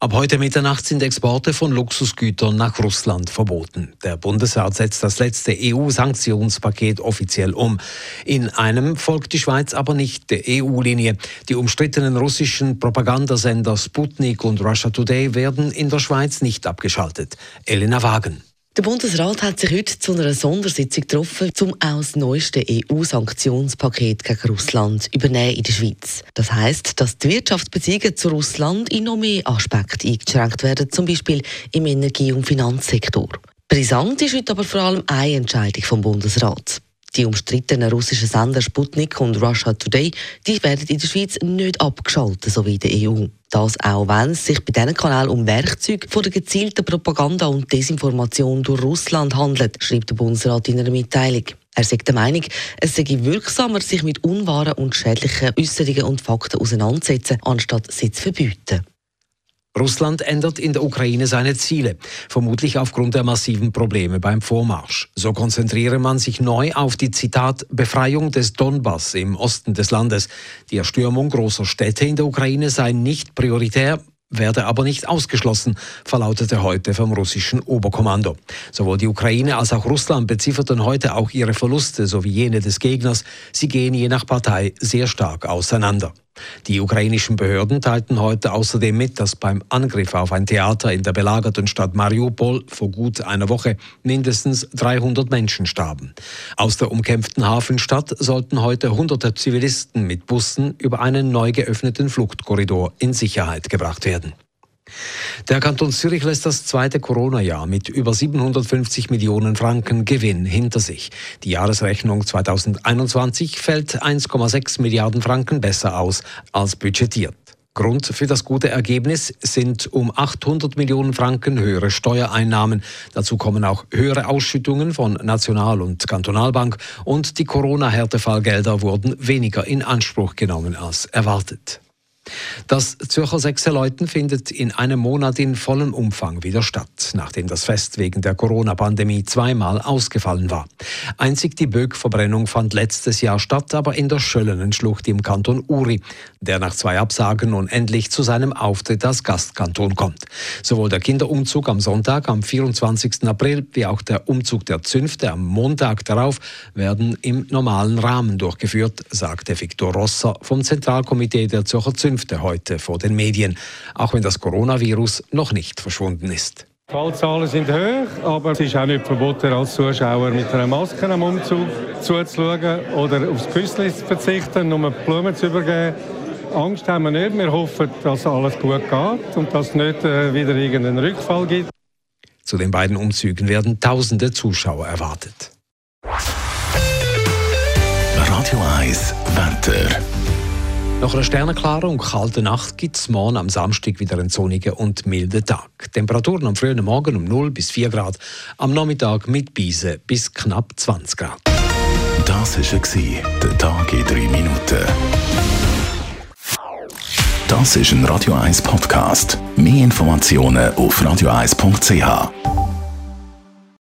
Ab heute Mitternacht sind Exporte von Luxusgütern nach Russland verboten. Der Bundesrat setzt das letzte EU-Sanktionspaket offiziell um. In einem folgt die Schweiz aber nicht der EU-Linie. Die umstrittenen russischen Propagandasender Sputnik und Russia Today werden in der Schweiz nicht abgeschaltet. Elena Wagen. Der Bundesrat hat sich heute zu einer Sondersitzung getroffen, um auch das neueste EU-Sanktionspaket gegen Russland übernehmen in der Schweiz. Das heißt, dass die Wirtschaftsbeziehungen zu Russland in noch mehr Aspekte eingeschränkt werden, zum Beispiel im Energie- und Finanzsektor. Brisant ist heute aber vor allem eine Entscheidung vom Bundesrat. Die umstrittenen russischen Sender Sputnik und Russia Today die werden in der Schweiz nicht abgeschaltet, so wie in der EU. Das auch wenn es sich bei diesen Kanälen um Werkzeuge von der gezielten Propaganda und Desinformation durch Russland handelt, schreibt der Bundesrat in einer Mitteilung. Er sagt der Meinung, es sei wirksamer, sich mit unwahren und schädlichen Äußerungen und Fakten auseinanderzusetzen, anstatt sie zu verbieten. Russland ändert in der Ukraine seine Ziele, vermutlich aufgrund der massiven Probleme beim Vormarsch. So konzentriere man sich neu auf die Zitat Befreiung des Donbass im Osten des Landes. Die Erstürmung großer Städte in der Ukraine sei nicht prioritär, werde aber nicht ausgeschlossen, verlautete heute vom russischen Oberkommando. Sowohl die Ukraine als auch Russland bezifferten heute auch ihre Verluste sowie jene des Gegners. Sie gehen je nach Partei sehr stark auseinander. Die ukrainischen Behörden teilten heute außerdem mit, dass beim Angriff auf ein Theater in der belagerten Stadt Mariupol vor gut einer Woche mindestens 300 Menschen starben. Aus der umkämpften Hafenstadt sollten heute hunderte Zivilisten mit Bussen über einen neu geöffneten Fluchtkorridor in Sicherheit gebracht werden. Der Kanton Zürich lässt das zweite Corona-Jahr mit über 750 Millionen Franken Gewinn hinter sich. Die Jahresrechnung 2021 fällt 1,6 Milliarden Franken besser aus als budgetiert. Grund für das gute Ergebnis sind um 800 Millionen Franken höhere Steuereinnahmen. Dazu kommen auch höhere Ausschüttungen von National- und Kantonalbank und die Corona-Härtefallgelder wurden weniger in Anspruch genommen als erwartet. Das Zürcher Sechserläuten findet in einem Monat in vollem Umfang wieder statt, nachdem das Fest wegen der Corona-Pandemie zweimal ausgefallen war. Einzig die Böckverbrennung fand letztes Jahr statt, aber in der Schöllenenschlucht im Kanton Uri, der nach zwei Absagen nun endlich zu seinem Auftritt als Gastkanton kommt. Sowohl der Kinderumzug am Sonntag, am 24. April, wie auch der Umzug der Zünfte am Montag darauf werden im normalen Rahmen durchgeführt, sagte Viktor Rosser vom Zentralkomitee der Zürcher Zünfte fünfte heute vor den Medien, auch wenn das Coronavirus noch nicht verschwunden ist. Die Fallzahlen sind hoch, aber es ist auch nicht verboten, als Zuschauer mit einer Maske am Umzug zuzuschauen oder aufs Küssli zu verzichten, um Blumen zu übergeben. Angst haben wir nicht. Wir hoffen, dass alles gut geht und dass es nicht äh, wieder irgendeinen Rückfall gibt. Zu den beiden Umzügen werden tausende Zuschauer erwartet. Radio 1 Wetter. Nach einer sternenklaren und kalten Nacht gibt es morgen am Samstag wieder einen sonnigen und milden Tag. Temperaturen am frühen Morgen um 0 bis 4 Grad, am Nachmittag mit Beisen bis knapp 20 Grad. Das war der Tag in 3 Minuten. Das ist ein Radio 1 Podcast. Mehr Informationen auf radio1.ch.